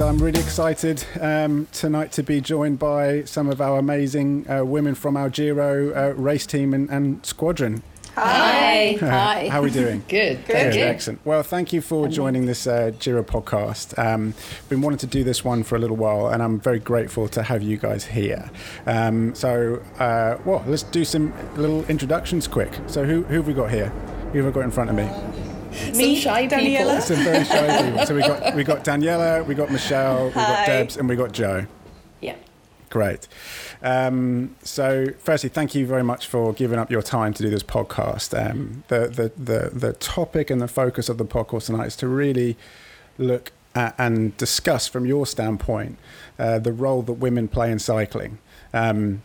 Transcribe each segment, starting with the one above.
and I'm really excited um, tonight to be joined by some of our amazing uh, women from our Giro uh, race team and, and squadron. Hi. Hi. How are we doing? Good. Good. Excellent. Well, thank you for joining this uh, Giro podcast. Um, been wanting to do this one for a little while, and I'm very grateful to have you guys here. Um, so, uh, well, let's do some little introductions quick. So, who, who have we got here? Who have I got in front of me? Me, shy Daniela. Some very shy people. So we got we got Daniela, we got Michelle, we got Debs, and we got Joe. Yeah. Great. Um, so, firstly, thank you very much for giving up your time to do this podcast. Um, the, the, the, the topic and the focus of the podcast tonight is to really look at and discuss from your standpoint uh, the role that women play in cycling. Um,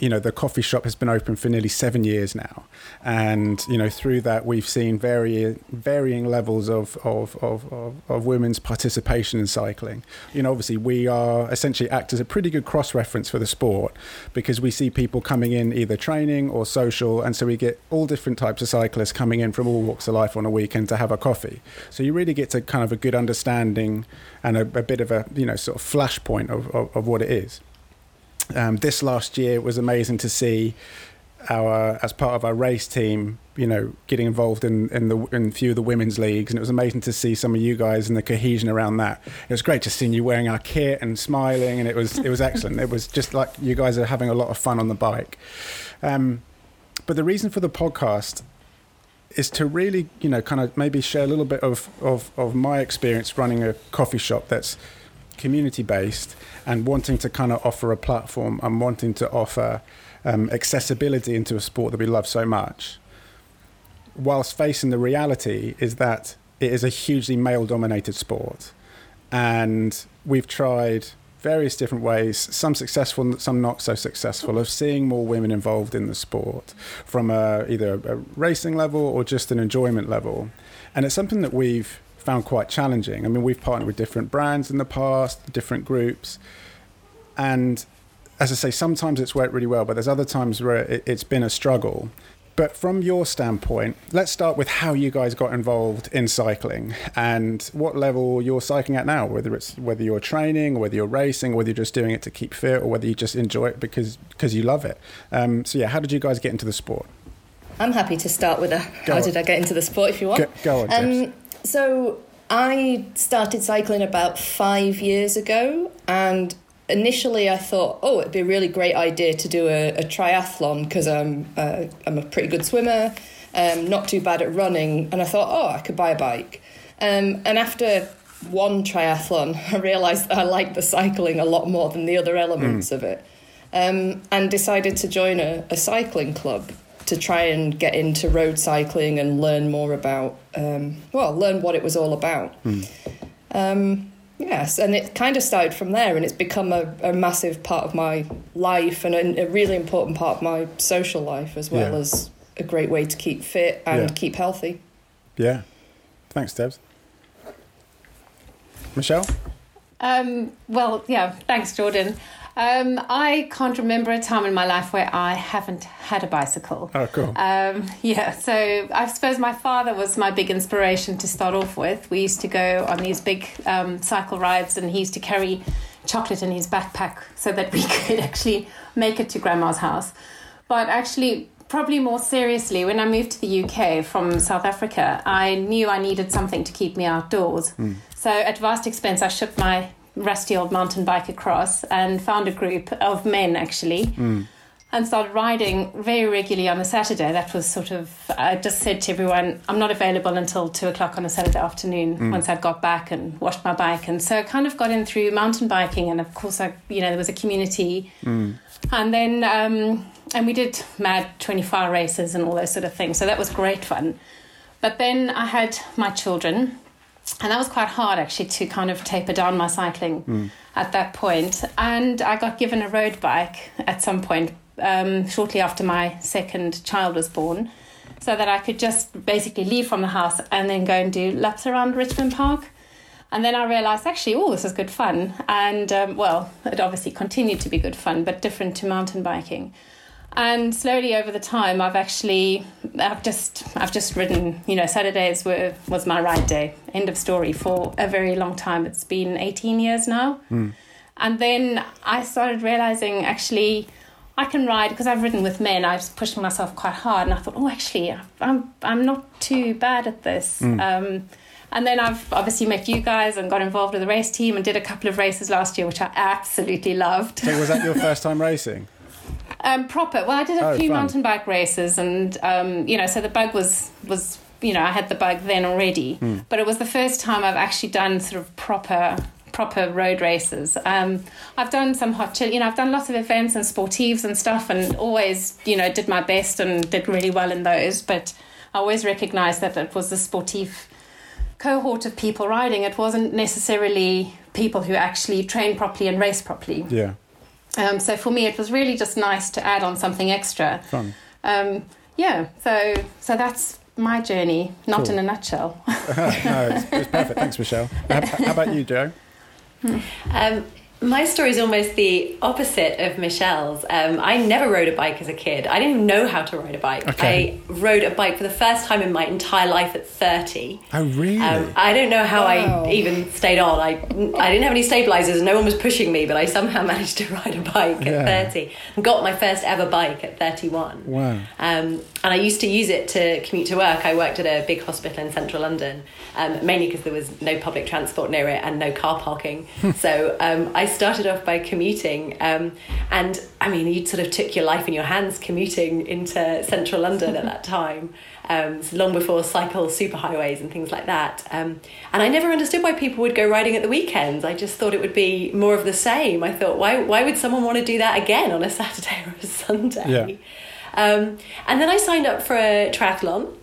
you know the coffee shop has been open for nearly seven years now, and you know through that we've seen varying varying levels of of, of, of, of women's participation in cycling. You know, obviously we are essentially act as a pretty good cross reference for the sport because we see people coming in either training or social, and so we get all different types of cyclists coming in from all walks of life on a weekend to have a coffee. So you really get to kind of a good understanding and a, a bit of a you know sort of flashpoint of, of, of what it is. Um, this last year was amazing to see our as part of our race team, you know, getting involved in in the in a few of the women's leagues, and it was amazing to see some of you guys and the cohesion around that. It was great to see you wearing our kit and smiling, and it was it was excellent. it was just like you guys are having a lot of fun on the bike. Um, but the reason for the podcast is to really, you know, kind of maybe share a little bit of of, of my experience running a coffee shop that's community based and wanting to kind of offer a platform and wanting to offer um, accessibility into a sport that we love so much, whilst facing the reality is that it is a hugely male dominated sport. And we've tried various different ways, some successful, some not so successful, of seeing more women involved in the sport from a, either a racing level or just an enjoyment level. And it's something that we've found quite challenging. I mean, we've partnered with different brands in the past, different groups, and as I say, sometimes it's worked really well, but there's other times where it, has been a struggle. But from your standpoint, let's start with how you guys got involved in cycling and what level you're cycling at now. Whether it's whether you're training, whether you're racing, whether you're just doing it to keep fit, or whether you just enjoy it because because you love it. Um, so yeah, how did you guys get into the sport? I'm happy to start with a go how on. did I get into the sport if you want. Go, go on. Um, so I started cycling about five years ago, and initially I thought, oh, it'd be a really great idea to do a, a triathlon because I'm uh, I'm a pretty good swimmer, um, not too bad at running, and I thought, oh, I could buy a bike. Um, and after one triathlon, I realised that I liked the cycling a lot more than the other elements mm. of it, um, and decided to join a, a cycling club to try and get into road cycling and learn more about, um, well, learn what it was all about. Mm. Um, yes, and it kind of started from there, and it's become a, a massive part of my life and a, a, really important part of my social life, as well yeah. as a great way to keep fit and yeah. keep healthy. Yeah. Thanks, Debs. Michelle? Um, well, yeah, thanks, Jordan. Um, I can't remember a time in my life where I haven't had a bicycle. Oh, cool. Um, yeah, so I suppose my father was my big inspiration to start off with. We used to go on these big um, cycle rides, and he used to carry chocolate in his backpack so that we could actually make it to grandma's house. But actually, probably more seriously, when I moved to the UK from South Africa, I knew I needed something to keep me outdoors. Mm. So, at vast expense, I shipped my rusty old mountain bike across and found a group of men actually. Mm. And started riding very regularly on a Saturday. That was sort of, I just said to everyone, I'm not available until two o'clock on a Saturday afternoon mm. once I'd got back and washed my bike. And so I kind of got in through mountain biking. And of course, I, you know, there was a community. Mm. And then, um, and we did mad 24 races and all those sort of things. So that was great fun. But then I had my children and that was quite hard actually to kind of taper down my cycling mm. at that point. And I got given a road bike at some point um, shortly after my second child was born, so that I could just basically leave from the house and then go and do laps around Richmond Park. And then I realised actually, oh, this is good fun. And um, well, it obviously continued to be good fun, but different to mountain biking. And slowly over the time i've actually i've just i've just ridden you know saturdays were was my ride day end of story for a very long time it's been 18 years now mm. and then i started realizing actually i can ride because i've ridden with men i was pushing myself quite hard and i thought oh actually i'm i'm not too bad at this mm. um, and then I've obviously met you guys and got involved with the race team and did a couple of races last year, which I absolutely loved. So was that your first time racing? Um, proper. Well, I did a Oh, few fun. mountain bike races, and um, you know, so the bug was was you know I had the bug then already, Hmm. but it was the first time I've actually done sort of proper proper road races. Um, I've done some hot chill, you know, I've done lots of events and sportives and stuff, and always you know did my best and did really well in those, but I always recognised that it was the sportive cohort of people riding. It wasn't necessarily people who actually train properly and race properly. Yeah, Um, so for me, it was really just nice to add on something extra. fun. Um, yeah, so so that's my journey, not Cool. in a nutshell. no, it's, it's perfect. Thanks, Michelle. How, how about you, Joe? Um, my story is almost the opposite of Michelle's. Um, I never rode a bike as a kid. I didn't even know how to ride a bike. Okay. I rode a bike for the first time in my entire life at 30. Oh, really? Um, I don't know how Wow. I even stayed on. I, I didn't have any stabilizers, and no one was pushing me, but I somehow managed to ride a bike Yeah. at 30 and got my first ever bike at 31. wow. Um, and I used to use it to commute to work. I worked at a big hospital in central London, um, mainly because there was no public transport near it and no car parking. so um, I started off by commuting. Um, and I mean, you sort of took your life in your hands commuting into central London at that time. Um, long before cycle superhighways and things like that. Um, and I never understood why people would go riding at the weekends. I just thought it would be more of the same. I thought, why, why would someone want to do that again on a Saturday or a Sunday? Yeah. Um, and then I signed up for a triathlon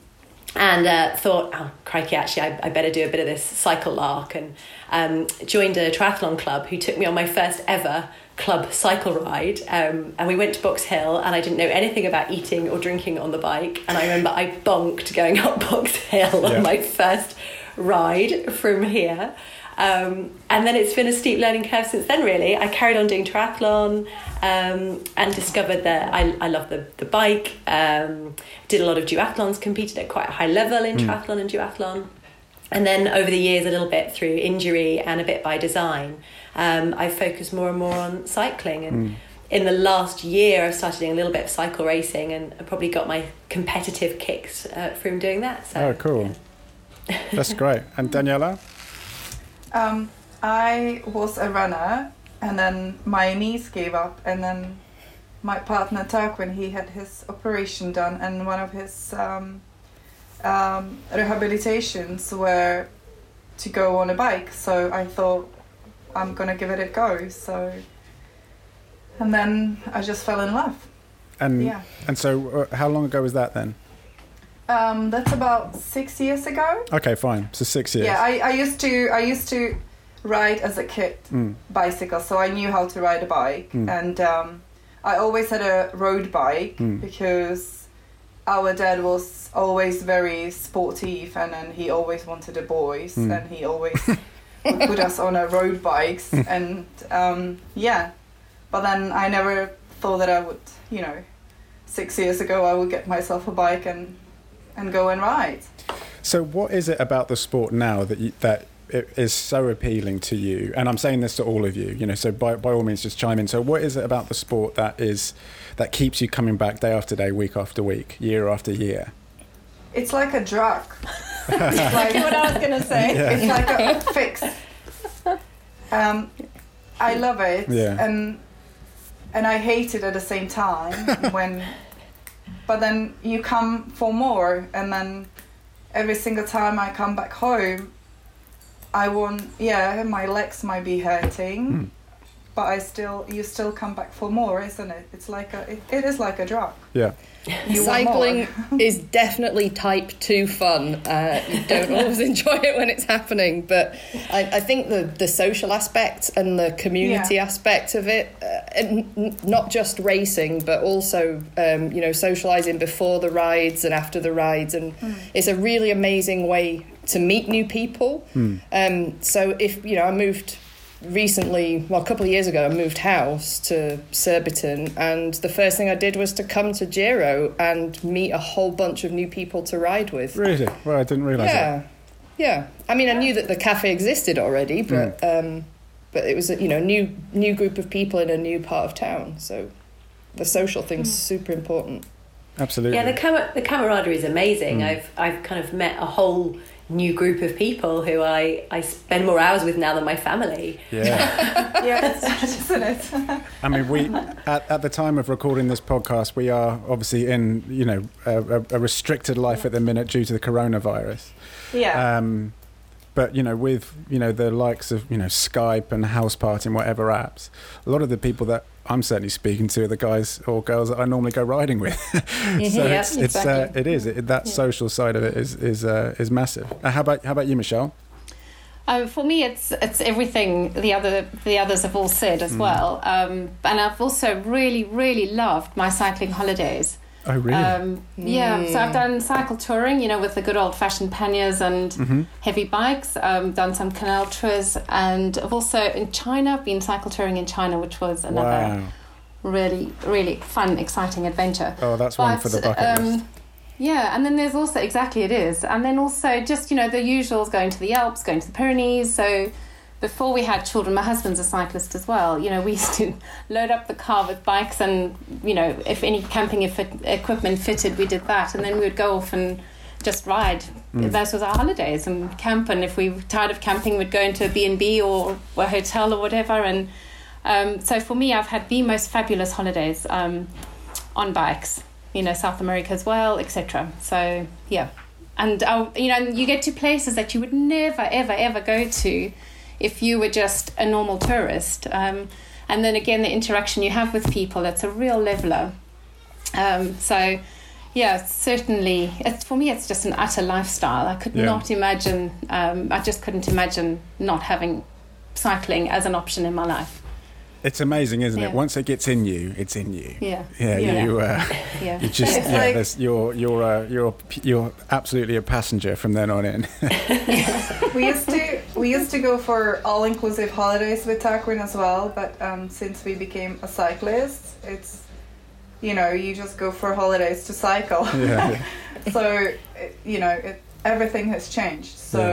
and uh, thought, oh, crikey, actually, I, I better do a bit of this cycle lark. And um, joined a triathlon club who took me on my first ever club cycle ride. Um, and we went to Box Hill, and I didn't know anything about eating or drinking on the bike. And I remember I bonked going up Box Hill Yeah. on my first ride from here. Um, and then it's been a steep learning curve since then, really. I carried on doing triathlon um, and discovered that I, I love the, the bike. Um, did a lot of duathlons, competed at quite a high level in triathlon and duathlon. And then over the years, a little bit through injury and a bit by design, um, I've focused more and more on cycling. And in the last year, I've started doing a little bit of cycle racing and I probably got my competitive kicks uh, from doing that. So, Oh, cool. That's great. And Daniela? Um, I was a runner, and then my knees gave up, and then my partner Tarquin he had his operation done, and one of his um, um, rehabilitations were to go on a bike. So I thought I'm gonna give it a go. So, and then I just fell in love. And Yeah. and so, uh, how long ago was that then? Um, that's about six years ago. Okay, fine. So six years. Yeah, I, I used to I used to ride as a kid Mm. bicycle, so I knew how to ride a bike, Mm. and um, I always had a road bike Mm. because our dad was always very sportive, and then he always wanted a boys, Mm. and he always would put us on a road bikes, and um, yeah, but then I never thought that I would, you know, six years ago I would get myself a bike and and go and ride. So, what is it about the sport now that you, that it is so appealing to you? And I'm saying this to all of you. You know, so by by all means, just chime in. So, what is it about the sport that is that keeps you coming back day after day, week after week, year after year? It's like a drug. it's like what I was going to say. Yeah. it's like a fix. Um, I love it, Yeah. and and I hate it at the same time when. But then you come for more, and then every single time I come back home, I want yeah my legs might be hurting, Hmm. but I still you still come back for more, isn't it? It's like a it, it is like a drug. Yeah. You. Cycling is definitely type 2 fun. Uh, you don't always enjoy it when it's happening, but I, I think the, the social aspect and the community Yeah. aspect of it, uh, and not just racing, but also, um, you know, socialising before the rides and after the rides. And it's a really amazing way to meet new people. Um, so if, you know, I moved recently, well, a couple of years ago, I moved house to Surbiton, and the first thing I did was to come to Giro and meet a whole bunch of new people to ride with. Really? Well, I didn't realise Yeah, that. yeah. I mean, I knew that the cafe existed already, but um, but it was a you know new new group of people in a new part of town. So the social thing's super important. Absolutely. Yeah, the cam- the camaraderie is amazing. Mm. I've I've kind of met a whole new group of people who I, I spend more hours with now than my family. yeah. Yeah, it's isn't it? I mean, we at, at the time of recording this podcast, we are obviously in you know a, a, a restricted life at the minute due to the coronavirus. yeah. Um, but you know, with you know the likes of you know Skype and Houseparty and whatever apps, a lot of the people that I'm certainly speaking to the guys or girls that I normally go riding with. so Yeah, it's it's uh, it is it, that Yeah. social side of it is is uh, is massive. Uh, how about how about you, Michelle? Um, for me, it's it's everything the other the others have all said as well. Um, and I've also really really loved my cycling holidays. Oh, really? Um, Yeah, so I've done cycle touring, you know, with the good old fashioned panniers and Mhm. heavy bikes. Um, done some canal tours, and I've also in China I've been cycle touring in China, which was another Wow. really really fun, exciting adventure. Oh, that's one for the bucket um, list. Yeah, and then there's also exactly it is, and then also just you know the usuals, going to the Alps, going to the Pyrenees. So before we had children, my husband's a cyclist as well. You know, we used to load up the car with bikes, and you know if any camping equipment fitted, we did that, and then we would go off and just ride. Mm. Those was our holidays and camp. And if we were tired of camping, we'd go into a B and B or a hotel or whatever. And um, so for me, I've had the most fabulous holidays um, on bikes. You know, South America as well, etc. So yeah, and uh, you know, you get to places that you would never, ever, ever go to if you were just a normal tourist. Um, and then again, the interaction you have with people, that's a real leveler. Um, so, yeah, certainly, it's, for me, it's just an utter lifestyle. I could Yeah. not imagine, um, I just couldn't imagine not having cycling as an option in my life. It's amazing, isn't it? Once it gets in you, it's in you. Yeah. Yeah, Yeah. you uh, Yeah. you just It's yeah, like- there's, you're you're uh, you're you're absolutely a passenger from then on in. we used to we used to go for all inclusive holidays with Tarquin as well, but um, since we became a cyclist, it's you know you just go for holidays to cycle. yeah, so it, you know it, everything has changed. So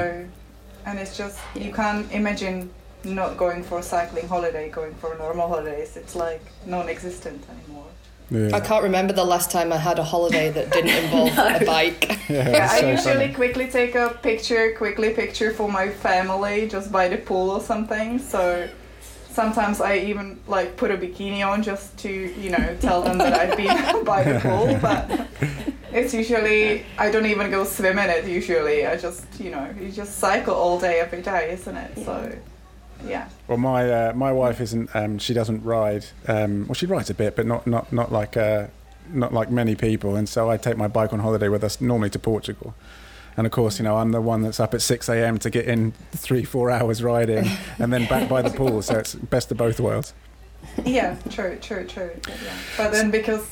and it's just you can't imagine not going for a cycling holiday, going for normal holidays. It's like non-existent anymore. Yeah. I can't remember the last time I had a holiday that didn't involve a bike. Yeah, Yeah, it's I so usually funny. quickly take a picture, quickly picture for my family just by the pool or something. So sometimes I even like put a bikini on just to, you know, tell them that I've been by the pool. But it's usually I don't even go swim in it. Usually I just, you know, you just cycle all day every day, isn't it? So yeah. Well, my uh, my wife isn't. Um, she doesn't ride. Um, well, she rides a bit, but not not not like uh, not like many people. And so I take my bike on holiday with us normally to Portugal. And of course, you know, I'm the one that's up at 6 a.m. to get in three, four hours riding and then back by the pool. So it's best of both worlds. Yeah, true, true, true. Yeah. But then because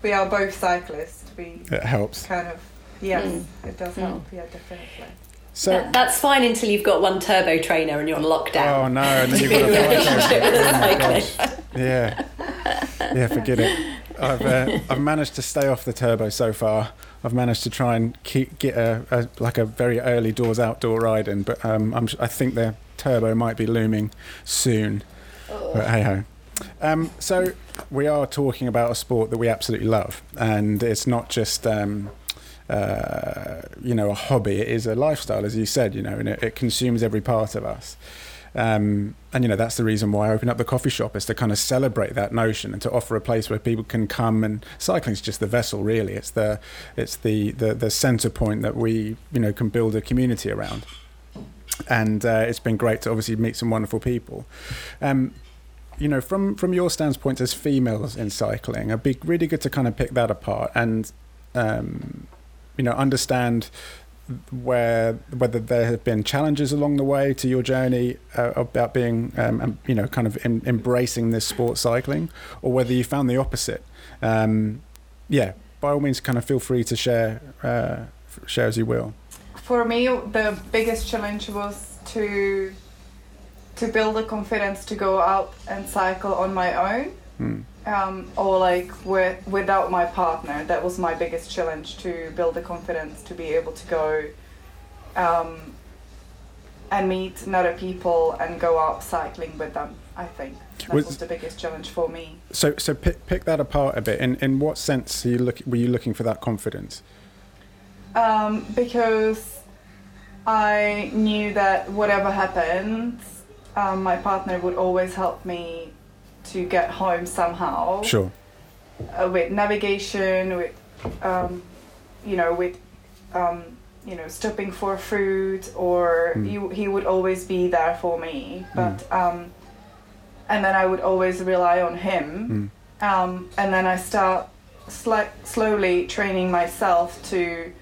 we are both cyclists, we It helps. kind of yes, Mm. it does Mm. help. Yeah, definitely. So, That- that's fine until you've got one turbo trainer and you're on lockdown. oh no, and then you've got a Oh, my gosh. Yeah, yeah, forget it. I've uh, I've managed to stay off the turbo so far. I've managed to try and keep get a, a like a very early doors outdoor ride in, but um, I'm, I think the turbo might be looming soon. But hey ho. Um, so we are talking about a sport that we absolutely love, and it's not just um, uh, you know a hobby. It is a lifestyle, as you said. You know, and it, it consumes every part of us. Um, and you know that's the reason why I open up the coffee shop is to kind of celebrate that notion and to offer a place where people can come and cycling is just the vessel really it's the it's the the, the center point that we you know can build a community around and uh, it's been great to obviously meet some wonderful people um, you know from from your standpoint as females in cycling it'd be really good to kind of pick that apart and um, you know understand where whether there have been challenges along the way to your journey uh, about being um, you know kind of em- embracing this sport cycling or whether you found the opposite. Um, yeah by all means kind of feel free to share uh, share as you will. For me, the biggest challenge was to to build the confidence to go out and cycle on my own. Um, or like with, without my partner, that was my biggest challenge to build the confidence to be able to go um, and meet other people and go out cycling with them. I think that Was- was the biggest challenge for me. So, so pick, pick that apart a bit. In in what sense are you look, were you looking for that confidence? Um, because I knew that whatever happened, um, my partner would always help me to get home somehow. Sure. Uh, with navigation, with um, you know, with um, you know, stopping for food, or Mm. he he would always be there for me. But um, and then I would always rely on him. Mm. Um, and then I start sli- slowly training myself to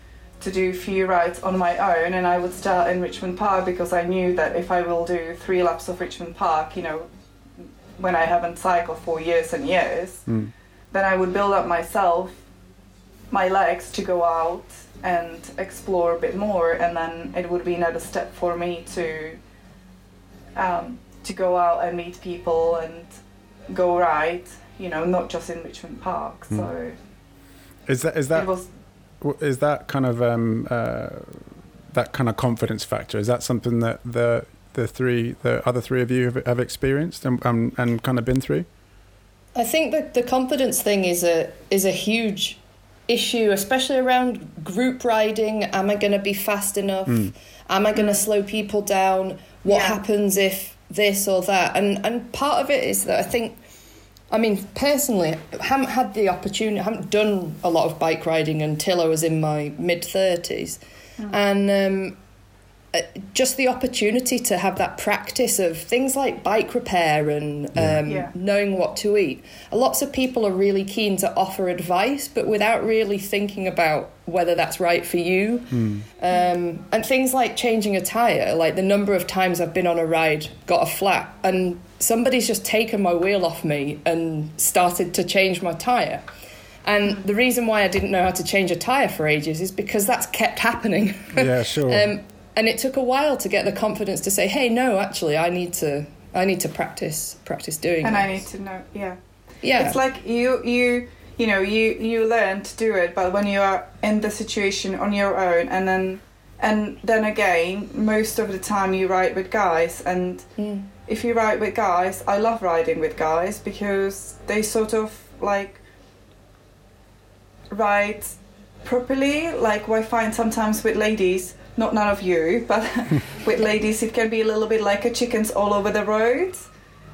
to do few rides on my own and I would start in Richmond Park because I knew that if I will do three laps of Richmond Park, you know, when I haven't cycled for years and years, Mm. then I would build up myself, my legs to go out and explore a bit more and then it would be another step for me to um, to go out and meet people and go ride, you know, not just in Richmond Park. So Is that is that was Is that kind of um, uh, that kind of confidence factor? Is that something that the the three the other three of you have, have experienced and um, and kind of been through? I think that the confidence thing is a is a huge issue, especially around group riding. Am I going to be fast enough? Am I going to slow people down? What Yeah. happens if this or that? And and part of it is that I think, I mean, personally, I haven't had the opportunity. I haven't done a lot of bike riding until I was in my mid thirties, and. Um, just the opportunity to have that practice of things like bike repair and um, Yeah. knowing what to eat. Lots of people are really keen to offer advice, but without really thinking about whether that's right for you. Um, and things like changing a tyre, like the number of times I've been on a ride, got a flat, and somebody's just taken my wheel off me and started to change my tyre. And the reason why I didn't know how to change a tyre for ages is because that's kept happening. Yeah, sure. Um, and it took a while to get the confidence to say, "Hey, no, actually, I need to, I need to practice, practice doing." It. And I need to know, yeah. yeah, It's like you you you know you you learn to do it, but when you are in the situation on your own, and then and then again, most of the time you ride with guys, and Mm. if you ride with guys, I love riding with guys because they sort of like ride properly. Like I find sometimes with ladies, not none of you, but with ladies, it can be a little bit like a chickens all over the road.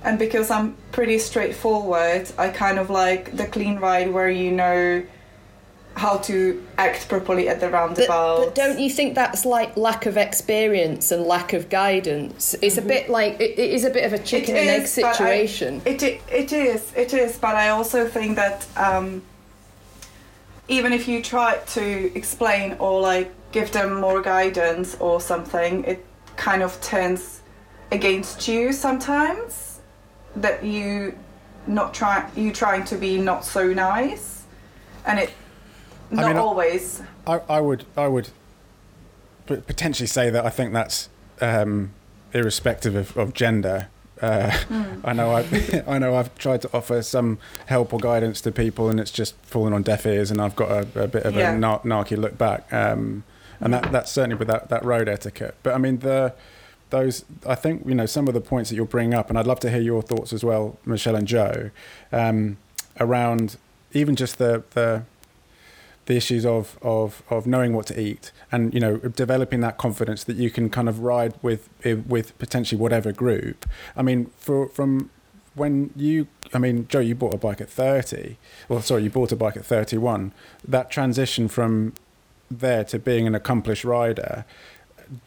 And because I'm pretty straightforward, I kind of like the clean ride where you know how to act properly at the roundabout. but don't you think that's like lack of experience and lack of guidance? It's a bit like it, it is a bit of a chicken and egg but I- situation. it, it is, it is, but I also think that um, even if you try to explain or like give them more guidance or something, it kind of turns against you sometimes. That you not try you trying to be not so nice, and it not mean, always. I, I would I would potentially say that I think that's um, irrespective of, of gender. Uh, I know I I know I've tried to offer some help or guidance to people, and it's just fallen on deaf ears, and I've got a, a bit of Yeah. a nar- narky look back. Um, and that that's certainly with that, that road etiquette. But I mean the those I think you know some of the points that you'll bring up, and I'd love to hear your thoughts as well, Michelle and Joe, um, around even just the the the issues of, of, of knowing what to eat and you know developing that confidence that you can kind of ride with with potentially whatever group. I mean, for from when you I mean, Joe, you bought a bike at thirty. Well, sorry, you bought a bike at thirty one. That transition from there to being an accomplished rider.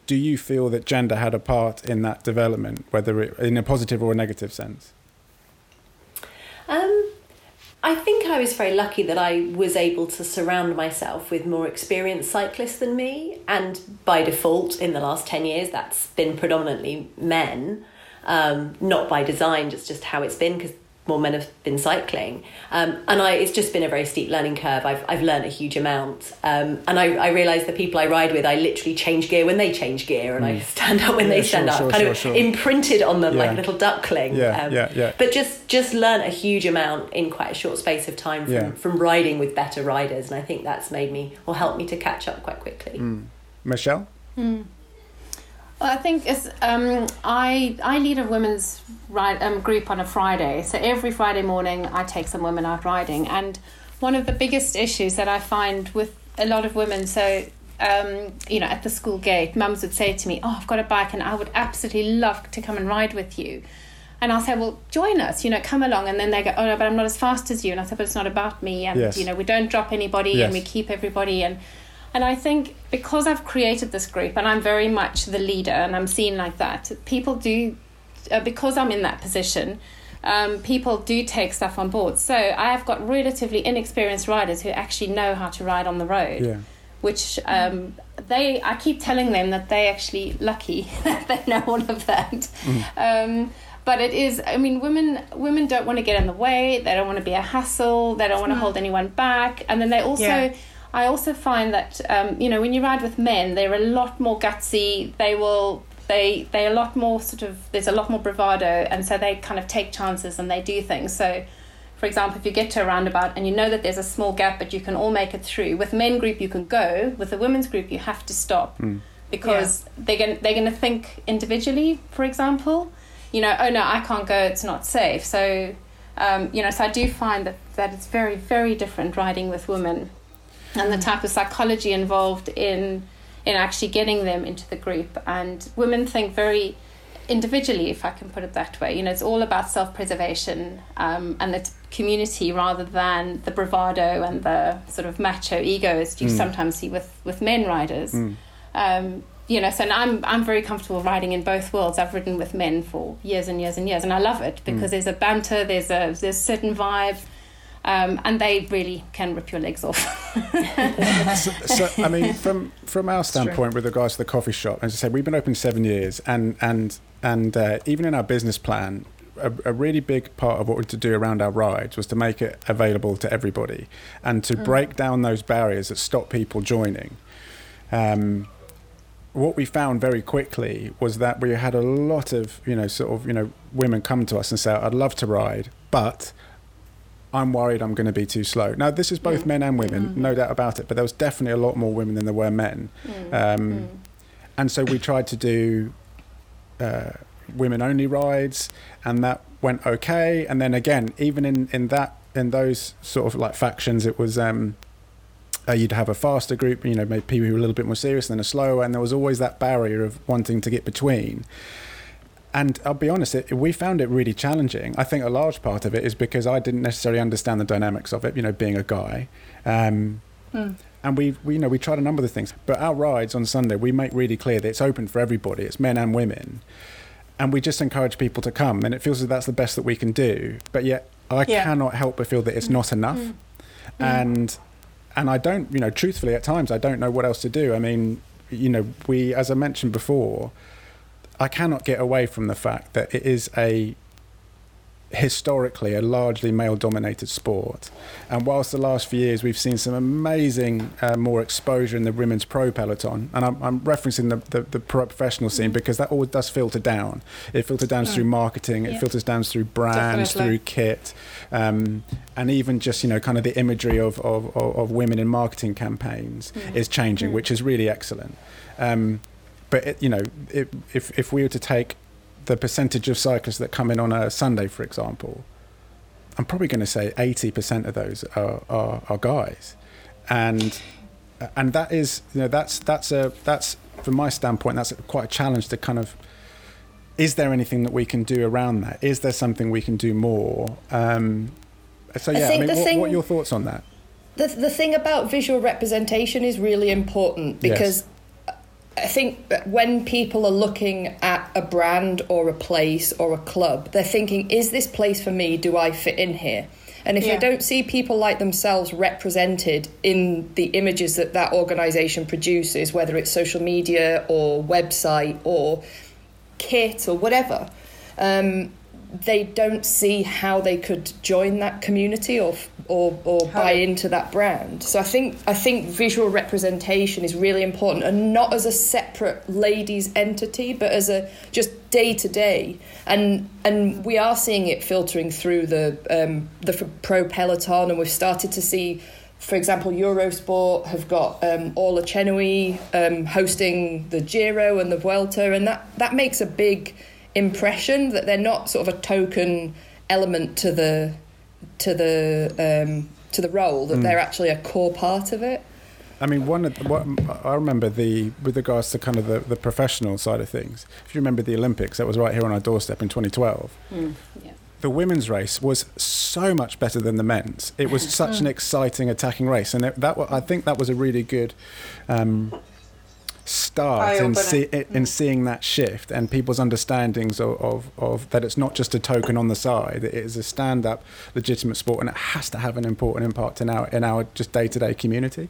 Do you feel that gender had a part in that development, whether it, in a positive or a negative sense? Um, I think I was very lucky that I was able to surround myself with more experienced cyclists than me, and by default, in the last 10 years, that's been predominantly men. Um, not by design, just just how it's been, because more men have been cycling. Um, and I, it's just been a very steep learning curve. I've, I've learned a huge amount. Um, and I, I realise the people I ride with, I literally change gear when they change gear and mm. I stand up when yeah, they stand sure, up, sure, kind sure, of sure. imprinted on them Yeah. like a little duckling. Yeah, Um, yeah, yeah. But just, just learn a huge amount in quite a short space of time from, Yeah. from riding with better riders. And I think that's made me, or helped me to catch up quite quickly. Mm. Michelle? Well, I think it's, um, I I lead a women's ride um, group on a Friday. So every Friday morning, I take some women out riding, and one of the biggest issues that I find with a lot of women, so um, you know, at the school gate, mums would say to me, "Oh, I've got a bike, and I would absolutely love to come and ride with you." And I'll say, well, join us, you know, come along. And then they go, oh, no, but I'm not as fast as you. And I said, but it's not about me. And, Yes. you know, we don't drop anybody Yes. and we keep everybody. And, and I think because I've created this group and I'm very much the leader and I'm seen like that, people do, uh, because I'm in that position, um, people do take stuff on board. So I have got relatively inexperienced riders who actually know how to ride on the road Yeah. which um, they I keep telling them that they actually lucky that they know all of that. Um, but it is I mean women women don't want to get in the way. They don't want to be a hassle. They don't want to hold anyone back. And then they also Yeah. I also find that um, you know when you ride with men, they're a lot more gutsy. They will they they're a lot more sort of there's a lot more bravado, and so they kind of take chances and they do things. So for example, if you get to a roundabout and you know that there's a small gap, but you can all make it through. With men group, you can go. With the women's group, you have to stop because they're going they're going to think individually. For example, you know, oh no, I can't go. It's not safe. So, um, you know, so I do find that that it's very very different riding with women, and the type of psychology involved in in actually getting them into the group. And women think very individually, if I can put it that way. You know, it's all about self preservation um, and the community rather than the bravado and the sort of macho egos you sometimes see with, with men riders. Um, you know, so I'm I'm very comfortable riding in both worlds. I've ridden with men for years and years and years, and I love it because there's a banter, there's a there's a certain vibe, um, and they really can rip your legs off. so, so, I mean, from from our standpoint, with regards to the coffee shop, as I said, we've been open seven years, and and and uh, even in our business plan, a, a really big part of what we had to do around our rides was to make it available to everybody, and to break down those barriers that stop people joining. Um, what we found very quickly was that we had a lot of you know sort of you know women come to us and say I'd love to ride but I'm worried I'm going to be too slow. Now this is both men and women no doubt about it but there was definitely a lot more women than there were men. Um, and so we tried to do uh, women only rides and that went okay. And then again even in in that in those sort of like factions it was um uh, you'd have a faster group, you know, maybe people who were a little bit more serious than a slower, and there was always that barrier of wanting to get between. And I'll be honest, it, we found it really challenging. I think a large part of it is because I didn't necessarily understand the dynamics of it, you know, being a guy. Um, hmm. And we, we, you know, we tried a number of things, but our rides on Sunday, we make really clear that it's open for everybody. It's men and women, and we just encourage people to come. And it feels as that's the best that we can do. But yet, I Yeah. cannot help but feel that it's not enough. Hmm. Hmm. And and I don't, you know, truthfully, at times I don't know what else to do. I mean, you know, we, as I mentioned before, I cannot get away from the fact that it is a historically a largely male dominated sport. And whilst the last few years we've seen some amazing uh, more exposure in the women's pro peloton, and I'm, I'm referencing the, the, the pro professional scene because that always does filter down. It filters down through marketing, it Yeah. filters down through brands, Definitely. through kit, um, and even just, you know, kind of the imagery of, of, of, of women in marketing campaigns is changing, which is really excellent. Um, but, it, you know, it, if, if we were to take the percentage of cyclists that come in on a Sunday, for example, I'm probably going to say 80% of those are, are, are guys. And and that is you know that's that's a that's from my standpoint that's quite a challenge to kind of is there anything that we can do around that is there something we can do more um, so yeah I, think mean what, thing- what are your thoughts on that The, the thing about visual representation is really important Yes. I think that when people are looking at a brand or a place or a club, they're thinking, is this place for me? Do I fit in here? And if Yeah. they don't see people like themselves represented in the images that that organisation produces, whether it's social media or website or kit or whatever, um, they don't see how they could join that community or or, or buy into that brand. So I think I think visual representation is really important, and not as a separate ladies entity, but as a just day to day. And and we are seeing it filtering through the um, the pro peloton, and we've started to see. For example, Eurosport have got um, Orla Chennaoui um, hosting the Giro and the Vuelta, and that, that makes a big impression that they're not sort of a token element to the to the um, to the role that mm. they're actually a core part of it. I mean, one of what I remember the with regards to kind of the, the professional side of things. If you remember the Olympics, that was right here on our doorstep in 2012. Mm, yeah. The women's race was so much better than the men's. It was such an mm. exciting attacking race, and it, that I think that was a really good um, start in, see, in mm. seeing that shift and people's understandings of, of, of, that it's not just a token on the side it is a stand-up legitimate sport and it has to have an important impact in our in our just day-to-day community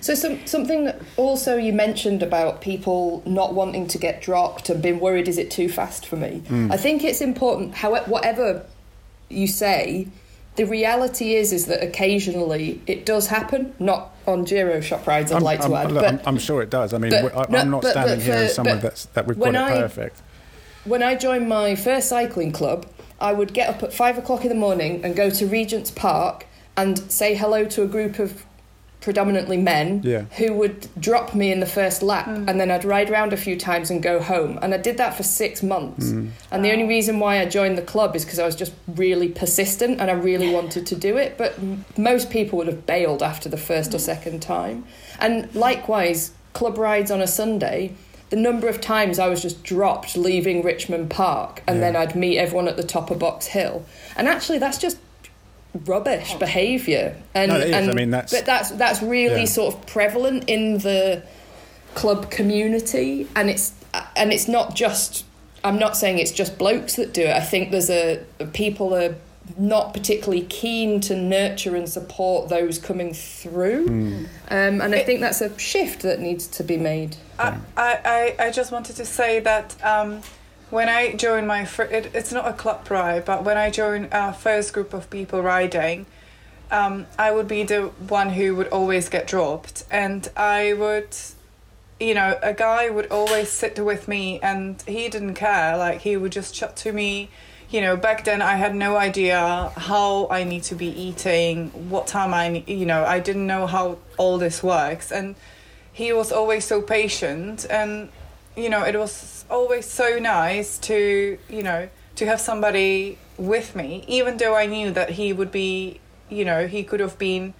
so some, something also you mentioned about people not wanting to get dropped and being worried is it too fast for me mm. i think it's important however whatever you say the reality is is that occasionally it does happen. Not on Giro shop rides I'd I'm, like to I'm, add look, but, I'm, I'm, sure it does. I mean I, am not but, standing but here as someone that's that we've got it I, perfect. when I joined my first cycling club I would get up at five o'clock in the morning and go to Regent's Park and say hello to a group of predominantly men yeah. who would drop me in the first lap mm. and then I'd ride around a few times and go home and I did that for 6 months mm. and the only reason why I joined the club is because I was just really persistent and I really wanted to do it but m- most people would have bailed after the first mm. or second time and likewise club rides on a Sunday the number of times I was just dropped leaving Richmond Park and yeah. then I'd meet everyone at the top of Box Hill and actually that's just rubbish behaviour. And, no, and I mean that's but that's that's really yeah. sort of prevalent in the club community, and it's and it's not just. I'm not saying it's just blokes that do it. I think there's a people are not particularly keen to nurture and support those coming through. Mm. Um, and I think that's a shift that needs to be made. I, I, I just wanted to say that um, when I joined my fr- it, it's not a club ride, but when I joined our first group of people riding, um, I would be the one who would always get dropped, and I would, you know, a guy would always sit with me, and he didn't care. Like he would just chat to me. You know, back then I had no idea how I need to be eating, what time I, you know, I didn't know how all this works, and he was always so patient, and you know, it was always so nice to you know to have somebody with me even though i knew that he would be you know he could have been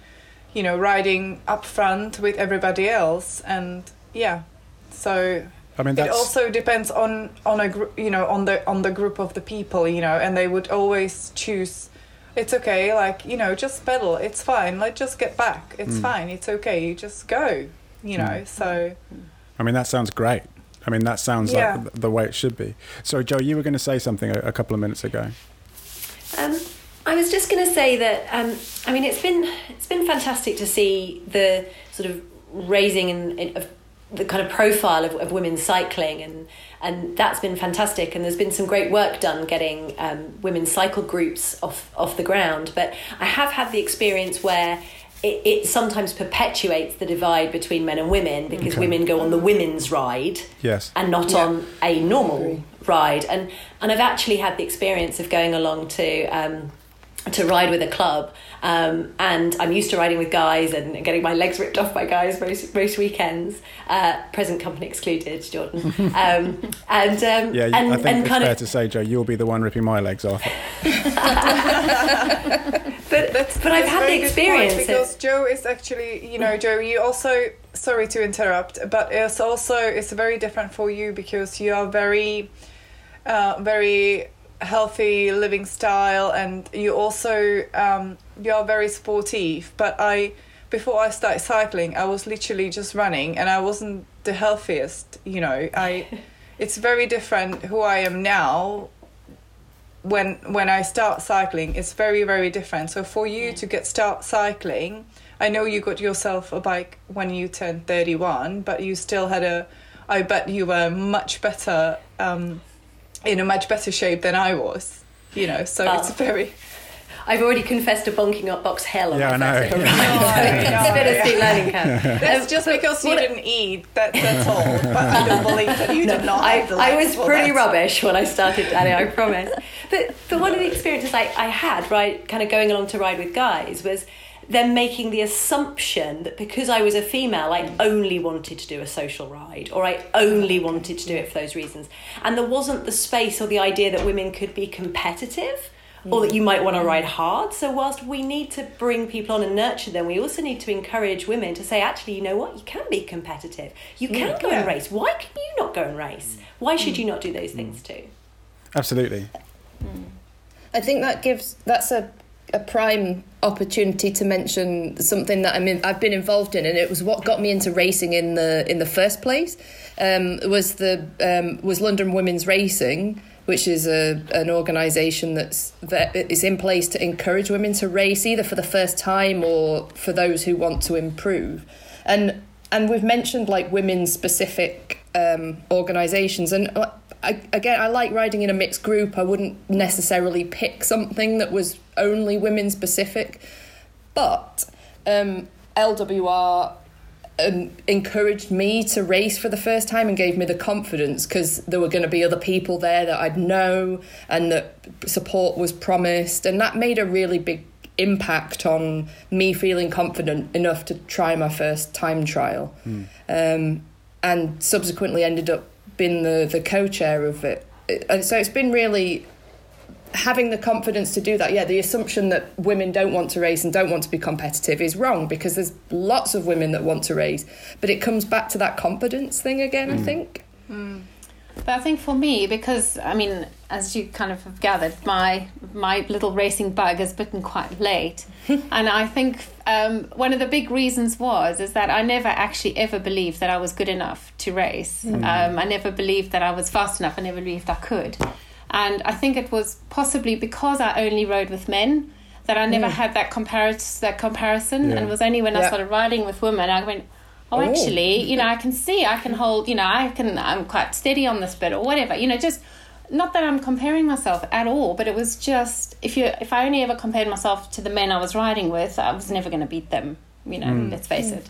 you know riding up front with everybody else and yeah so I mean, it also depends on on a group, you know, on the on the group of the people, you know, and they would always choose. It's okay, like you know, just pedal. It's fine. Like just get back. It's mm. fine. It's okay. You just go. You know. Mm. So. I mean, that sounds great. I mean, that sounds yeah. like the way it should be. So, Joe, you were going to say something a, a couple of minutes ago. Um, I was just going to say that um, I mean it's been it's been fantastic to see the sort of raising in, in, of the kind of profile of, of women's cycling and and that's been fantastic and there's been some great work done getting um, women's cycle groups off off the ground but I have had the experience where it, it sometimes perpetuates the divide between men and women because okay. women go on the women's ride yes. and not yeah. on a normal ride. And and I've actually had the experience of going along to um, to ride with a club. Um, and I'm used to riding with guys and getting my legs ripped off by guys most most weekends. Uh, present company excluded, Jordan. Um, and um, yeah, and, I think and it's fair of... to say, Joe, you'll be the one ripping my legs off. but that's, but I've had the experience because Joe is actually, you know, Joe, you also. Sorry to interrupt, but it's also it's very different for you because you are very, uh, very healthy living style and you also um, you are very sportive but i before i started cycling i was literally just running and i wasn't the healthiest you know i it's very different who i am now when when i start cycling it's very very different so for you to get start cycling i know you got yourself a bike when you turned 31 but you still had a i bet you were much better um, in a much better shape than I was. you know, so it's very. I've already confessed to bonking up Box Hill on Yeah, my I know. day. it's been a steep learning curve. That's Um, just because you what- didn't eat. That, that's all. But I don't believe that you No, did not. I, have the I was pretty that. rubbish when I started Danny, I promise. But but one of the experiences I, I had, right, kind of going along to ride with guys was them making the assumption that because I was a female, I only wanted to do a social ride or I only wanted to do it for those reasons. And there wasn't the space or the idea that women could be competitive or that you might want to ride hard. So whilst we need to bring people on and nurture them, we also need to encourage women to say, actually, you know what, you can be competitive. You can go and race. Why can you not go and race? Why should you not do those things too? Absolutely. I think that gives that's a a prime opportunity to mention something that I'm in, I've been involved in, and it was what got me into racing in the in the first place. Um, was the um, was London Women's Racing, which is a an organisation that's that is in place to encourage women to race either for the first time or for those who want to improve, and and we've mentioned like women specific um, organisations and. uh, I, again, I like riding in a mixed group. I wouldn't necessarily pick something that was only women specific, but um, LWR um, encouraged me to race for the first time and gave me the confidence because there were going to be other people there that I'd know and that support was promised, and that made a really big impact on me feeling confident enough to try my first time trial, um, and subsequently ended up being the the co-chair of it. It- And so it's been really having the confidence to do that. Yeah, the assumption that women don't want to race and don't want to be competitive is wrong because there's lots of women that want to race, but it comes back to that confidence thing again. I think. But I think for me, because I mean, as you kind of have gathered, my my little racing bug has bitten quite late, and I think um, one of the big reasons was is that I never actually ever believed that I was good enough to race. Um, I never believed that I was fast enough. I never believed I could, and I think it was possibly because I only rode with men that I never had that comparis- that comparison, Yeah. and it was only when I started riding with women I went. Oh, Oh. actually, you know, I can see, I can hold, you know, I can, I'm quite steady on this bit or whatever, you know, just not that I'm comparing myself at all, but it was just if you, if I only ever compared myself to the men I was riding with, I was never going to beat them, you know, let's face it.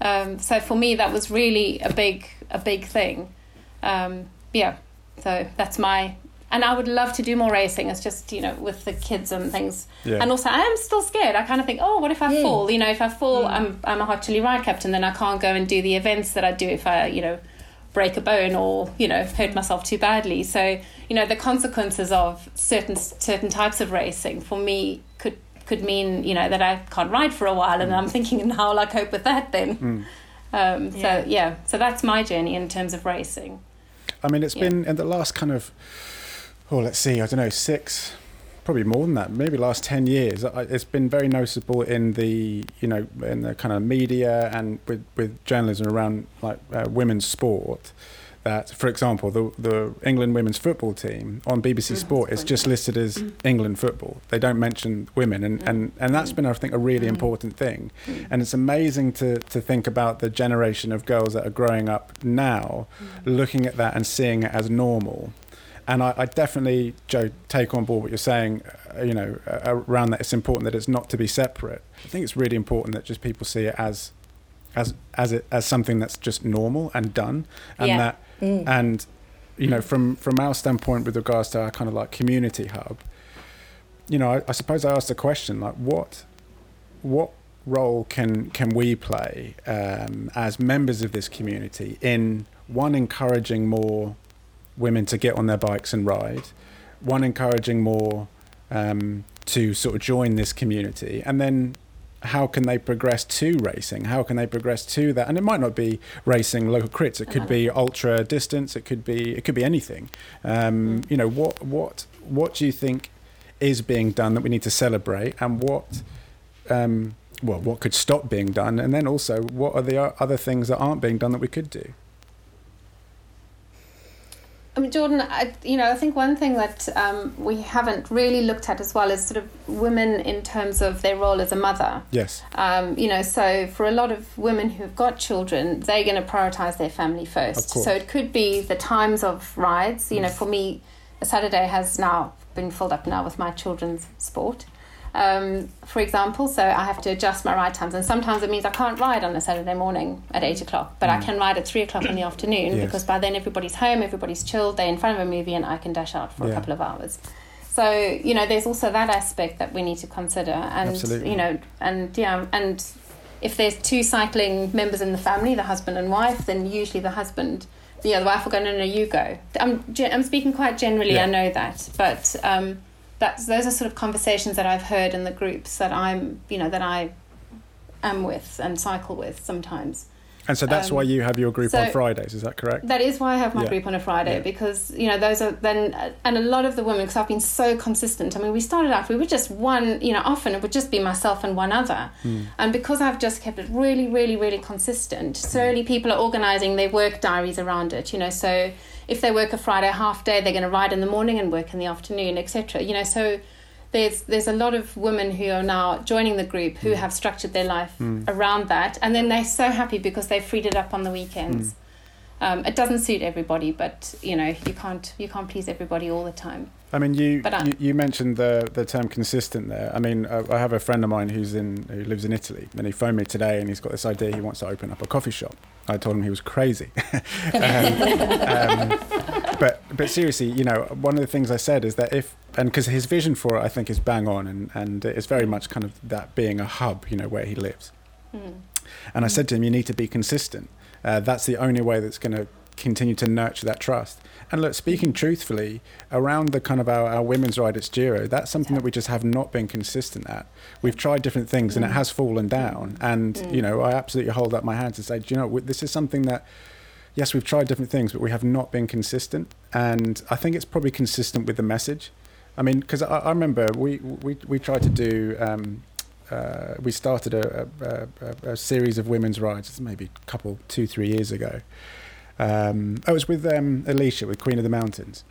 Um, so for me, that was really a big, a big thing. Um, yeah, so that's my, and I would love to do more racing. It's just, you know, with the kids and things. Yeah. And also, I am still scared. I kind of think, oh, what if I fall? You know, if I fall, mm. I'm I'm a Hot Chillee ride captain, then I can't go and do the events that I do if I, you know, break a bone or you know hurt myself too badly. So you know, the consequences of certain certain types of racing for me could could mean you know that I can't ride for a while, and mm. I'm thinking, and how will I cope with that then? Mm. Um, so Yeah. yeah, so that's my journey in terms of racing. I mean, it's Yeah. been in the last kind of, oh, let's see, I don't know, six, probably more than that, maybe last 10 years. It's been very noticeable in the, you know, in the kind of media and with, with journalism around like uh, women's sport. That, for example, the the England women's football team on BBC mm-hmm. Sport is just listed as England football. They don't mention women, and, and, and that's been, I think, a really mm-hmm. important thing. Mm. And it's amazing to, to think about the generation of girls that are growing up now, mm. looking at that and seeing it as normal. And I, I definitely, Joe, take on board what you're saying. Uh, you know, uh, around that, it's important that it's not to be separate. I think it's really important that just people see it as, as, as it as something that's just normal and done, and Yeah. that, and, you know, from from our standpoint with regards to our kind of like community hub, you know, I, I suppose I asked the question like, what, what role can can we play um, as members of this community in one encouraging more women to get on their bikes and ride, one encouraging more um, to sort of join this community, and then how can they progress to racing? How can they progress to that? And it might not be racing local crits. It could be ultra distance. It could be it could be anything. Um, You know what what what do you think is being done that we need to celebrate, and what um, well what could stop being done, and then also what are the other things that aren't being done that we could do? I mean, Jordan, I, you know, I think one thing that um, we haven't really looked at as well is sort of women in terms of their role as a mother. Yes. Um, you know, so for a lot of women who've got children, they're going to prioritize their family first. So it could be the times of rides. You know, for me, a Saturday has now been filled up now with my children's sport. Um, for example, so I have to adjust my ride times, and sometimes it means I can't ride on a Saturday morning at eight o'clock, but I can ride at three o'clock in the afternoon Yes. because by then everybody's home, everybody's chilled, they're in front of a movie, and I can dash out for Yeah. a couple of hours. So you know, there's also that aspect that we need to consider, and Absolutely. you know, and yeah, and if there's two cycling members in the family, the husband and wife, then usually the husband, yeah, the wife will go, no, no, you go. I'm, I'm speaking quite generally, Yeah. I know that, but um, that's those are sort of conversations that I've heard in the groups that I'm, you know, that I am with and cycle with sometimes. And so that's Um, why you have your group so- on Fridays, is that correct? That is why I have my Yeah. group on a Friday Yeah. because you know those are then and a lot of the women because I've been so consistent. I mean, we started out we were just one. You know, often it would just be myself and one other, Hmm. and because I've just kept it really, really, really consistent. so Slowly, people are organising their work diaries around it. You know, so if they work a Friday half day, they're going to ride in the morning and work in the afternoon, etc. You know, so there's there's a lot of women who are now joining the group who mm. have structured their life mm. around that, and then they're so happy because they've freed it up on the weekends. Mm. Um, it doesn't suit everybody, but you know you can't you can't please everybody all the time. I mean, you, I- you you mentioned the the term consistent there. I mean, uh, I have a friend of mine who's in who lives in Italy, and he phoned me today, and he's got this idea he wants to open up a coffee shop. I told him he was crazy. um, um, but but seriously, you know, one of the things I said is that if and because his vision for it, I think, is bang on, and and it's very much kind of that being a hub, you know, where he lives. And I said to him, you need to be consistent. Uh, that's the only way that's going to continue to nurture that trust. And look, speaking truthfully, around the kind of our, our women's ride at Giro, that's something that we just have not been consistent at. We've tried different things and it has fallen down. And, you know, I absolutely hold up my hands and say, you know, this is something that, yes, we've tried different things, but we have not been consistent. And I think it's probably consistent with the message. I mean, because I, I remember we, we, we tried to do, um, uh, we started a, a, a, a series of women's rides, maybe a couple, two, three years ago. Um, I was with um, Alicia with Queen of the Mountains,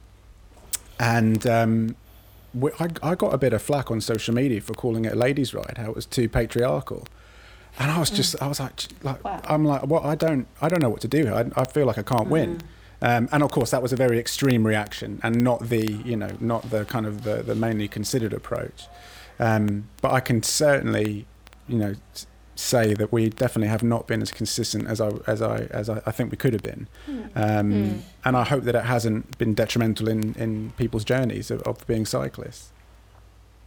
and um, we, I, I got a bit of flack on social media for calling it a ladies' ride, how it was too patriarchal. And I was just, I was like, like Wow. I'm like, well, I don't, I don't know what to do. I, I feel like I can't win. Um, and of course, that was a very extreme reaction, and not the, you know, not the kind of the, the mainly considered approach. Um, but I can certainly, you know, say that we definitely have not been as consistent as I as I as I, I think we could have been. Um, And I hope that it hasn't been detrimental in, in people's journeys of, of being cyclists.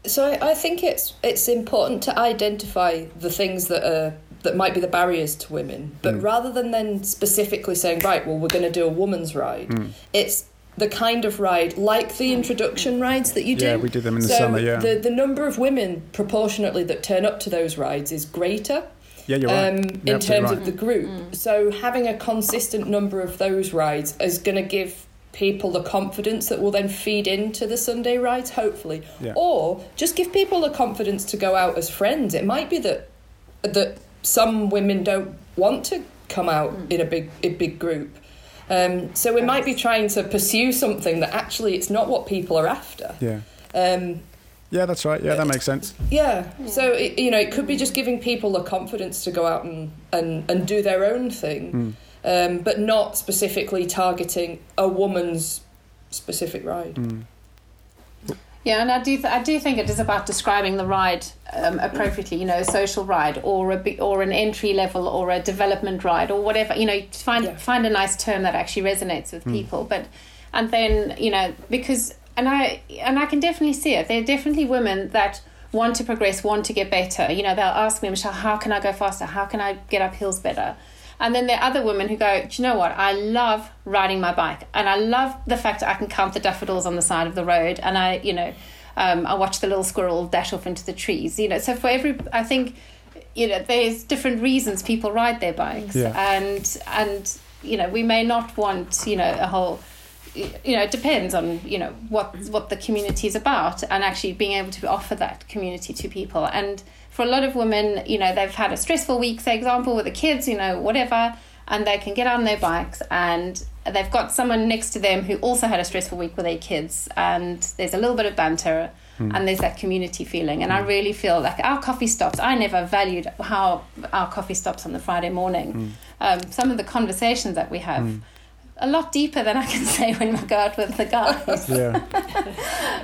So I, I think it's it's important to identify the things that are that might be the barriers to women, but Mm. rather than then specifically saying, right, well, we're going to do a woman's ride, Mm. it's the kind of ride like the introduction rides that you do. Yeah, we did them in the summer, yeah. The the number of women proportionately that turn up to those rides is greater Yeah, you're right. um, You're in terms right. of the group. Mm. Mm. So having a consistent number of those rides is going to give people the confidence that will then feed into the Sunday rides, hopefully, Yeah. or just give people the confidence to go out as friends. It might be that that some women don't want to come out mm. in a big a big group. Um, so we might be trying to pursue something that actually it's not what people are after. Yeah. Um, Yeah, that's right. Yeah, that makes sense. yeah. So it, you know, it could be just giving people the confidence to go out and and, and do their own thing, um, but not specifically targeting a woman's specific ride. Yeah, and I do th- I do think it is about describing the ride um, appropriately. You know, a social ride or a bi- or an entry level or a development ride or whatever. You know, find Yeah. find a nice term that actually resonates with people. But and then you know because and I and I can definitely see it. There are definitely women that want to progress, want to get better. You know, they'll ask me, Michelle, how can I go faster? How can I get up hills better? And then there are other women who go, do you know what? I love riding my bike, and I love the fact that I can count the daffodils on the side of the road, and I, you know, um, I watch the little squirrel dash off into the trees. You know, so for every, I think, you know, there's different reasons people ride their bikes, Yeah. and and you know, we may not want, you know, a whole you know, it depends on you know what what the community is about, and actually being able to offer that community to people. And for a lot of women, you know, they've had a stressful week, say example with the kids, you know, whatever, and they can get on their bikes and they've got someone next to them who also had a stressful week with their kids, and there's a little bit of banter. Hmm. And there's that community feeling, and I hmm. really feel like our coffee stops. I never valued how our coffee stops on the Friday morning. Hmm. Um, some of the conversations that we have, a lot deeper than I can say when I go out with the guys. Yeah.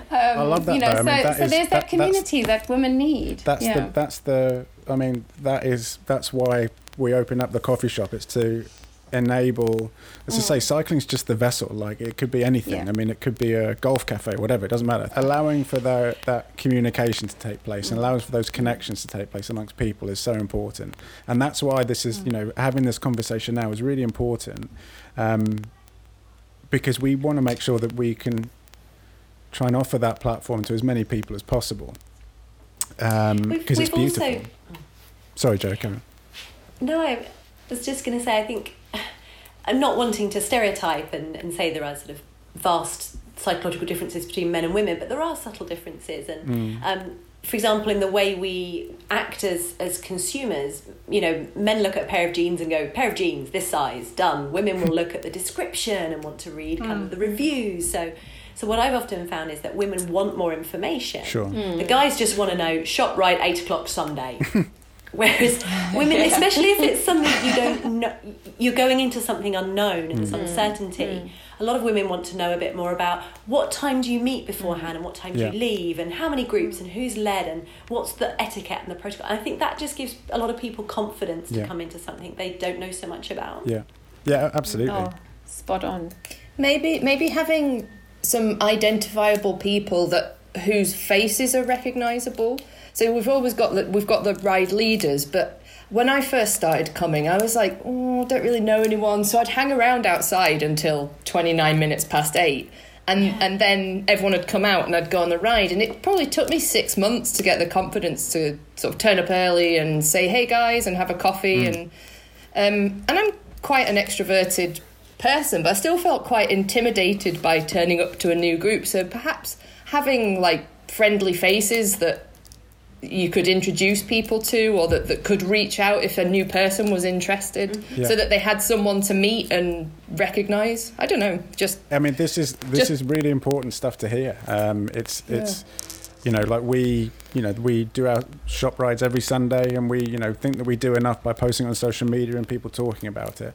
Um, I love that You know, though. I so, mean, that so is- there's that- that, community that women need. That's yeah. the that's the I mean that is that's why we open up the coffee shop. It's to enable as I say, cycling's just the vessel. Like it could be anything. Yeah. I mean, it could be a golf cafe, whatever. It doesn't matter. Allowing for the, that communication to take place and allowing for those connections to take place amongst people is so important. And that's why this is you know having this conversation now is really important, um, because we want to make sure that we can try and offer that platform to as many people as possible. Um, because it's beautiful. also Sorry, Joe. Come on. No, I was just going to say, I think I'm not wanting to stereotype and, and say there are sort of vast psychological differences between men and women, but there are subtle differences. And Mm. um, for example, in the way we act as, as consumers, you know, men look at a pair of jeans and go, pair of jeans, this size, done. Women will look at the description and want to read kind of hmm. the reviews. So, so what I've often found is that women want more information. Sure. The hmm. guys just want to know shop right eight o'clock Sunday. Whereas women, especially if it's something you don't know, you're going into something unknown and there's mm. uncertainty. Mm. A lot of women want to know a bit more about what time do you meet beforehand mm. and what time do Yeah. you leave and how many groups and who's led and what's the etiquette and the protocol. And I think that just gives a lot of people confidence to Yeah. come into something they don't know so much about. Yeah. Yeah, absolutely. Oh, spot on. Maybe maybe having some identifiable people that whose faces are recognizable. So we've always got the, we've got the ride leaders, but when I first started coming, I was like, oh, I don't really know anyone. So I'd hang around outside until 29 minutes past eight. And, and then everyone had come out and I'd go on the ride. And it probably took me six months to get the confidence to sort of turn up early and say, hey guys, and have a coffee. And um, and I'm quite an extroverted person, but I still felt quite intimidated by turning up to a new group. So perhaps having like friendly faces that you could introduce people to or that, that could reach out if a new person was interested Yeah. so that they had someone to meet and recognize i don't know just I mean, this is this Just- is really important stuff to hear. Um, it's it's you know like we you know we do our shop rides every Sunday, and we you know think that we do enough by posting on social media and people talking about it.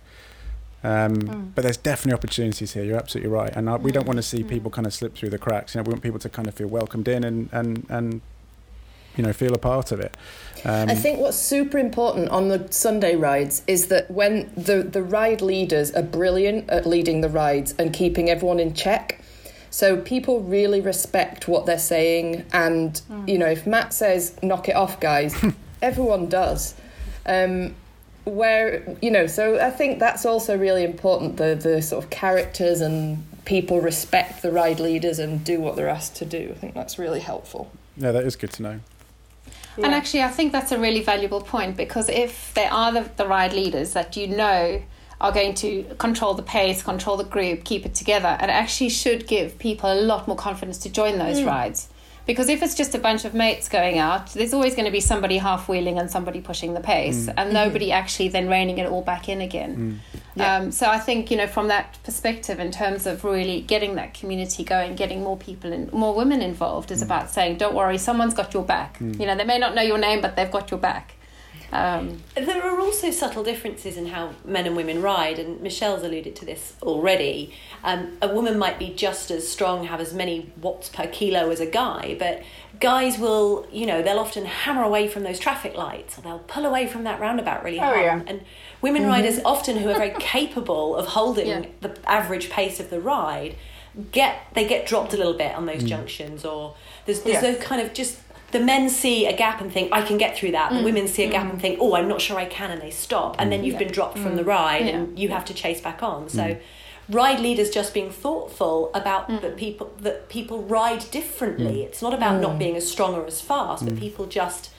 Um, But there's definitely opportunities here. You're absolutely right, and we don't want to see people kind of slip through the cracks. You know, we want people to kind of feel welcomed in and and and you know feel a part of it. Um, I think what's super important on the Sunday rides is that when the, the ride leaders are brilliant at leading the rides and keeping everyone in check. So people really respect what they're saying. And, you know, if Matt says, knock it off, guys, everyone does. Um, where, you know, so I think that's also really important the, the sort of characters and people respect the ride leaders and do what they're asked to do. I think that's really helpful. yeah, that is good to know. And actually, I think that's a really valuable point because if they are the, the ride leaders that you know are going to control the pace, control the group, keep it together, it actually should give people a lot more confidence to join those mm. rides. Because if it's just a bunch of mates going out, there's always going to be somebody half wheeling and somebody pushing the pace, mm. and mm-hmm. nobody actually then reining it all back in again. Mm. Um, so I think you know from that perspective, in terms of really getting that community going, getting more people and more women involved, is mm. about saying, "Don't worry, someone's got your back." You know, they may not know your name, but they've got your back. Um, There are also subtle differences in how men and women ride, and Michelle's alluded to this already. Um, a woman might be just as strong, have as many watts per kilo as a guy, but guys will, you know, they'll often hammer away from those traffic lights, or they'll pull away from that roundabout really hard. Oh, yeah. And women riders, often who are very capable of holding Yeah. the average pace of the ride, get they get dropped a little bit on those junctions, or there's there's Yeah. those kind of just the men see a gap and think I can get through that. The mm. women see a gap mm. and think, oh, I'm not sure I can, and they stop. And then mm. you've been dropped from the ride, and you have to chase back on. So, ride leaders just being thoughtful about that people that people ride differently. It's not about not being as strong or as fast, but people just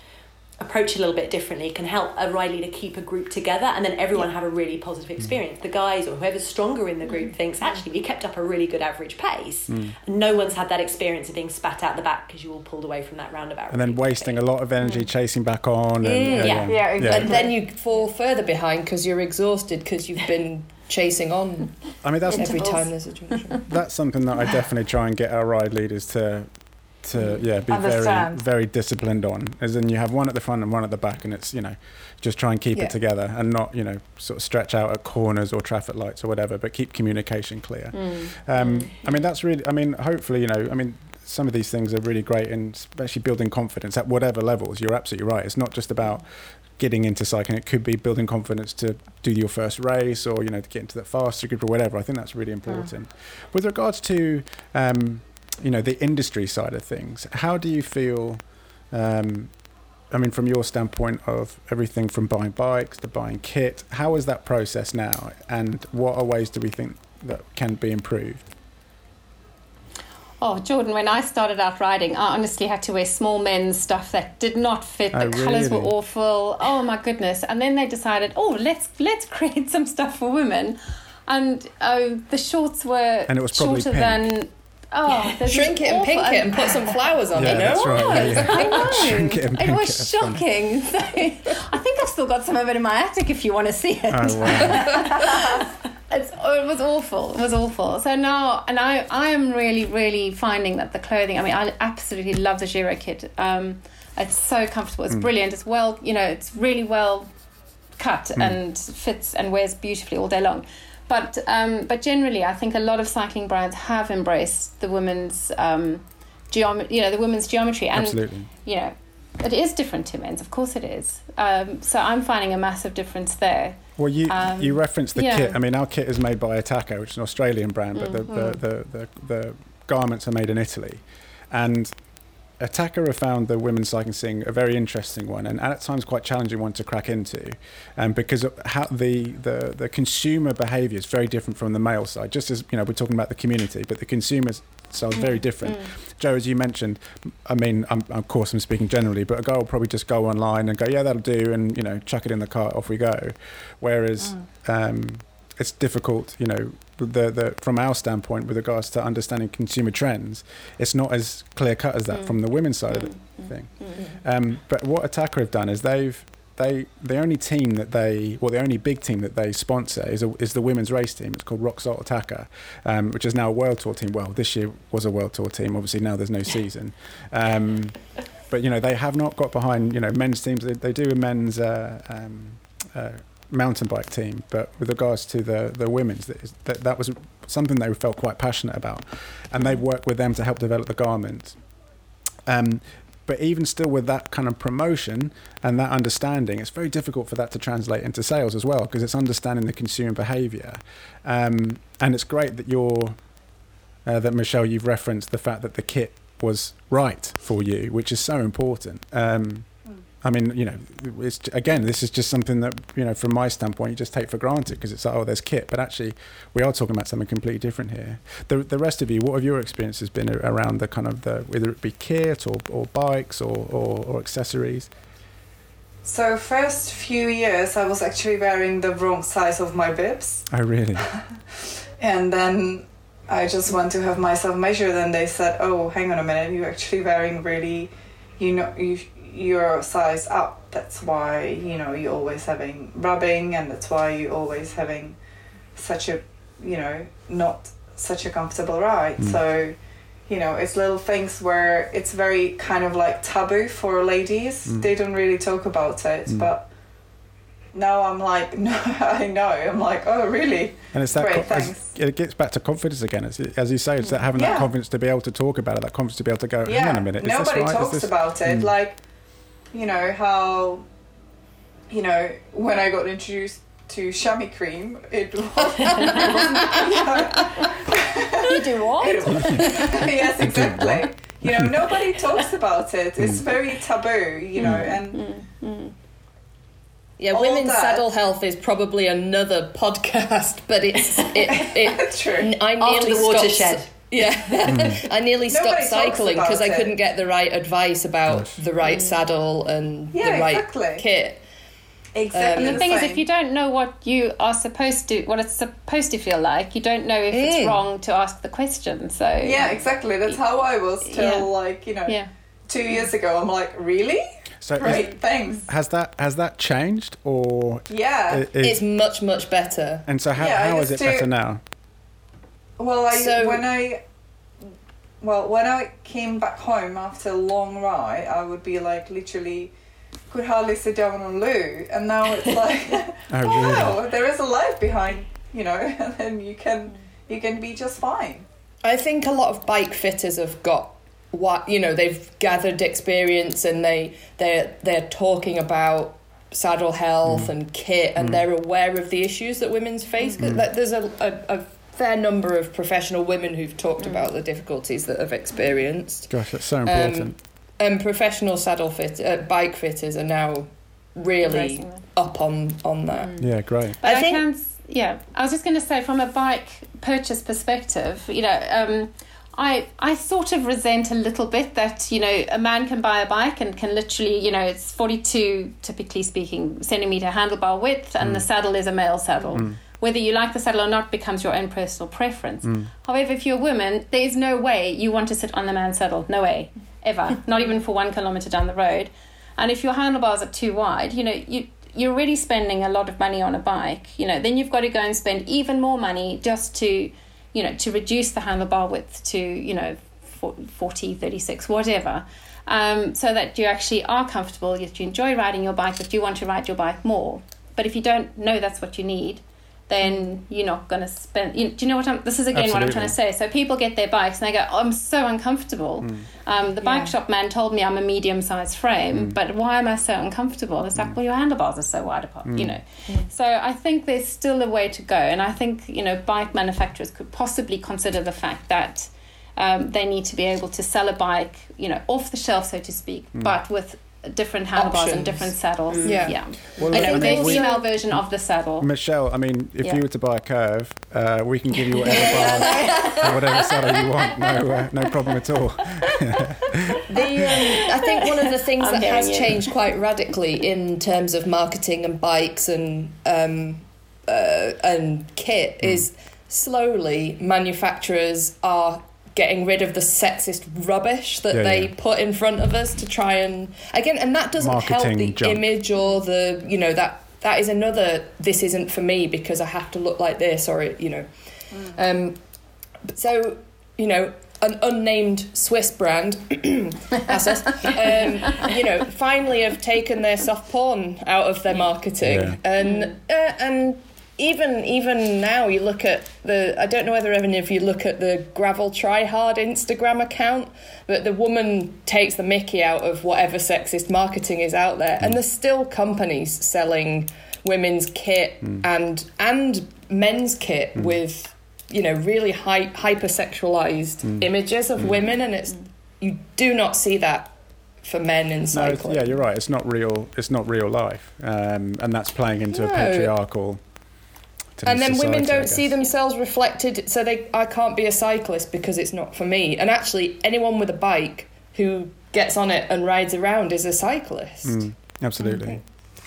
approach it a little bit differently can help a ride leader keep a group together and then everyone have a really positive mm. experience. The guys or whoever's stronger in the group mm. thinks actually we kept up a really good average pace. Mm. And no one's had that experience of being spat out the back because you all pulled away from that roundabout And then route, wasting a lot of energy chasing back on. And, Mm, yeah. Yeah, exactly. And then you fall further behind because you're exhausted because you've been chasing on I mean, that's every time there's a junction. that's something that I definitely try and get our ride leaders to to yeah be very Understand. very disciplined on as in you have one at the front and one at the back and it's you know just try and keep Yeah. it together and not you know sort of stretch out at corners or traffic lights or whatever but keep communication clear Mm. um, I mean, that's really. I mean, hopefully, you know. I mean, some of these things are really great, and especially building confidence at whatever levels. You're absolutely right. It's not just about getting into cycling. It could be building confidence to do your first race, or you know, to get into that faster group or whatever. I think that's really important. With regards to, um, you know, the industry side of things, how do you feel? Um, I mean, from your standpoint of everything from buying bikes to buying kit, how is that process now, and what are ways do we think that can be improved? Oh, Jordan, when I started out riding, I honestly had to wear small men's stuff that did not fit. The Oh, colours were awful. Oh my goodness! And then they decided, oh, let's let's create some stuff for women, and oh, the shorts were And it was shorter pink. than. Oh, Shrink it and pink it and put some flowers on Yeah, it. that's No, right. Yeah, yeah. I know. Shrink it and it was it, shocking. So, I think I've still got some of it in my attic if you want to see it. Oh wow! It's, oh, it was awful. It was awful. So now, and I, I am really, really finding that the clothing. I mean, I absolutely love the Giro kit. Um, it's so comfortable. It's brilliant. It's well, you know, it's really well cut Hmm. and fits and wears beautifully all day long. But um, but generally, I think a lot of cycling brands have embraced the women's um, geometry. You know, the women's geometry, and Absolutely. you know, it is different to men's. Of course, it is. Um, so I'm finding a massive difference there. Well, you Um, you referenced the yeah. kit. I mean, our kit is made by Attaquer, which is an Australian brand, but the, the, the, the, the garments are made in Italy, and Attaquer have found the women's cycling scene a very interesting one, and at times quite challenging one to crack into, um, because how the, the the consumer behaviour is very different from the male side. Just as you know, we're talking about the community, but the consumer side is very different. Joe, as you mentioned, I mean, I'm, of course, I'm speaking generally, but a guy will probably just go online and go, yeah, that'll do, and you know, chuck it in the cart, off we go. Whereas um, it's difficult, you know, the the from our standpoint with regards to understanding consumer trends, it's not as clear cut as that from the women's side of the thing. Um, but what Attaquer have done is they've they the only team that they well the only big team that they sponsor is a, is the women's race team. It's called Roxsolt Attaquer, um, which is now a world tour team. Well, this year was a world tour team. Obviously now there's no season. Um, but you know they have not got behind you know men's teams. They, they do a men's uh, um, uh, mountain bike team, but with regards to the the women's, that, that was something they felt quite passionate about, and they worked with them to help develop the garment. Um, but even still, with that kind of promotion and that understanding, it's very difficult for that to translate into sales as well because it's understanding the consumer behaviour. Um, and it's great that you're uh, that Michelle, you've referenced the fact that the kit was right for you, which is so important. Um, I mean, you know, it's again, this is just something that you know, from my standpoint, you just take for granted because it's like, oh, there's kit, but actually, we are talking about something completely different here. The the rest of you, what have your experiences been around the kind of the whether it be kit or, or bikes or, or, or accessories? So first few years I was actually wearing the wrong size of my bibs Oh, really? and then I just went to have myself measured and they said, "Oh, hang on a minute, you're actually wearing really you know you your size up. That's why, you know, you're always having rubbing and that's why you're always having such a, you know, not such a comfortable ride." Mm. So you know, it's little things where it's very kind of like taboo for ladies. Mm. They don't really talk about it, Mm. but now I'm like, no, I know. I'm like, oh, really? And it's that Great, as- it gets back to confidence again. As, as you say, it's that having that confidence to be able to talk about it, that confidence to be able to go, hang yeah. on a minute, is Nobody this right? Is talks this- about it. Mm. Like, you know how, you know, when I got introduced to chamois cream, it was. You do what? yes, exactly. You know, nobody talks about it. It's Mm. very taboo. You know, and Mm, Yeah, All women's that- saddle health is probably another podcast, but it's it. it true. I nearly After the stopped- watershed. Yeah, I nearly stopped Nobody talks cycling because I couldn't get the right advice about Gosh. the right saddle and Yeah, the right exactly. kit. Exactly. And the thing is, if you don't know what you are supposed to, what it's supposed to feel like, you don't know if Mm. it's wrong to ask the question. So Yeah, exactly. That's how I was till Yeah. like you know yeah. two years ago. I'm like, really? So is- Great, thanks. has that has that changed or Yeah. is, It's much much better. and so how, Yeah, how is it used better now? Well, I So- when I well, when I came back home after a long ride, I would be like literally could hardly sit down on loo, and now it's like, Oh, oh, really? wow, there is a life behind, you know, and then you can you can be just fine. I think a lot of bike fitters have got what you know they've gathered experience and they they they're talking about saddle health mm. and kit and mm. they're aware of the issues that women's face. Mm. 'Cause that- There's a, a, a fair number of professional women who've talked about the difficulties that have experienced. Gosh, that's so Um, important. and professional saddle fit uh, bike fitters are now really Embracing up on on that. yeah, great. But I I, think- can, yeah. I was just going to say, from a bike purchase perspective, you know, um, I I sort of resent a little bit that you know a man can buy a bike and can literally, you know, it's forty two, typically speaking, centimeter handlebar width, and the saddle is a male saddle. Whether you like the saddle or not becomes your own personal preference. However, if you're a woman, there is no way you want to sit on the man's saddle. No way, ever. not even for one kilometer down the road. And if your handlebars are too wide, you know, you you're already spending a lot of money on a bike. You know, then you've got to go and spend even more money just to, you know, to reduce the handlebar width to, you know, 40, 36, whatever. Um, so that you actually are comfortable, that you enjoy riding your bike, that you want to ride your bike more. But if you don't know that's what you need, then you're not going to spend. You, do you know what I'm? This is again what I'm trying to say. So people get their bikes and they go, oh, "I'm so uncomfortable." Hmm. Um, the bike Yeah. shop man told me I'm a medium-sized frame, hmm. but why am I so uncomfortable? It's like, hmm. well, your handlebars are so wide apart, you know. So I think there's still a way to go, and I think you know bike manufacturers could possibly consider the fact that. Um, they need to be able to sell a bike, you know, off the shelf, so to speak, but with different handlebars and different saddles. Yeah. yeah. Well, I know, think the also- female version of the saddle. Michelle, I mean, if Yeah. you were to buy a curve, uh, we can give you whatever bar or whatever saddle you want. No, uh, no problem at all. The, um, I think one of the things I'm that has you. changed quite radically in terms of marketing and bikes and um, uh, and kit is slowly manufacturers are getting rid of the sexist rubbish that Yeah, they yeah. put in front of us to try and again and that doesn't help the junk. image or the you know that that is another this isn't for me because I have to look like this or you know um, so you know an unnamed Swiss brand that's um, you know finally have taken their soft porn out of their marketing Yeah. and uh, and even even now you look at the I don't know whether any of you look at the gravel try hard Instagram account but the woman takes the mickey out of whatever sexist marketing is out there and mm. there's still companies selling women's kit mm. and and men's kit mm. with you know really hy- hypersexualized images of women and it's you do not see that for men in No, cycling yeah, you're right. It's not real. It's not real life, um, and that's playing into a patriarchal. And then women society, don't see themselves reflected so they i can't be a cyclist because it's not for me and actually anyone with a bike who gets on it and rides around is a cyclist Mm, absolutely. Okay.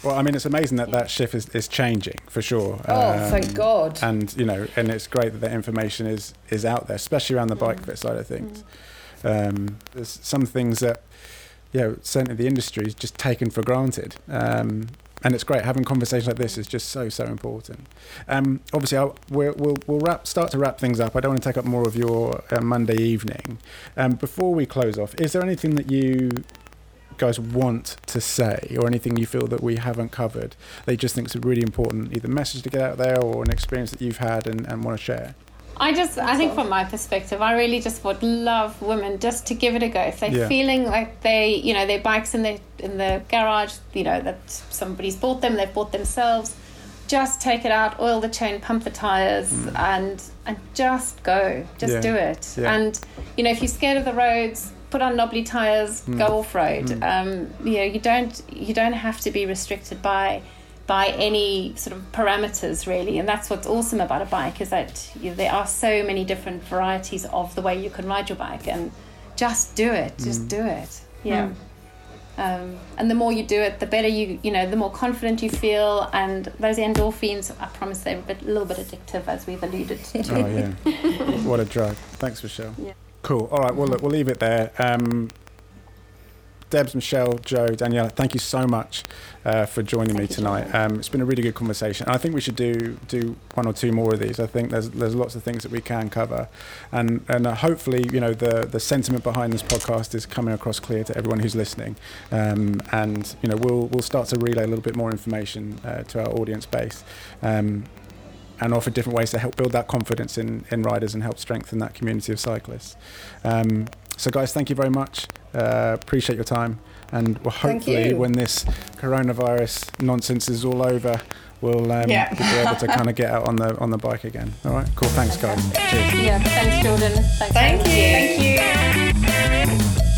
Well, I mean, it's amazing that that shift is, is changing for sure. oh Um, thank god And you know, and it's great that that information is is out there, especially around the bike fit side of things. Um, there's some things that, yeah, certainly the industry is just taken for granted. Um, and it's great having conversations like this is just so so important. Um, obviously, I'll, we'll we'll we'll wrap start to wrap things up. I don't want to take up more of your uh, Monday evening. Um, before we close off, is there anything that you guys want to say or anything you feel that we haven't covered you just think is a really important either message to get out there or an experience that you've had and, and want to share I just, I think from my perspective, I really just would love women just to give it a go. If they're Yeah. feeling like they, you know, their bikes in the in the garage, you know, that somebody's bought them, they've bought themselves, just take it out, oil the chain, pump the tires, mm. and and just go, just Yeah. do it. Yeah. And you know, if you're scared of the roads, put on knobbly tires, mm. go off road. Mm. Um, you know, you don't you don't have to be restricted by by any sort of parameters really. And that's what's awesome about a bike is that you there are so many different varieties of the way you can ride your bike and just do it just do it. Yeah. Um, and the more you do it the better you you know the more confident you feel and those endorphins i promise they're a, bit, a little bit addictive as we've alluded to. Oh yeah. What a drug. Thanks michelle. Yeah. cool. All right well look we'll leave it there. Um, Debs, Michelle, Joe, Daniela, thank you so much uh, for joining Thank me tonight. Um, it's been a really good conversation. I think we should do do one or two more of these. I think there's there's lots of things that we can cover, and and uh, hopefully you know the the sentiment behind this podcast is coming across clear to everyone who's listening, um, and you know we'll we'll start to relay a little bit more information uh, to our audience base. Um, and offer different ways to help build that confidence in, in riders and help strengthen that community of cyclists. Um, so, guys, thank you very much. Uh, appreciate your time. And well, hopefully, when this coronavirus nonsense is all over, we'll um, Yeah. be able to kind of get out on the on the bike again. All right, cool. Thanks, guys. Cheers. Yeah, thanks, Jordan. Thanks, Thank Amy. you. Thank you.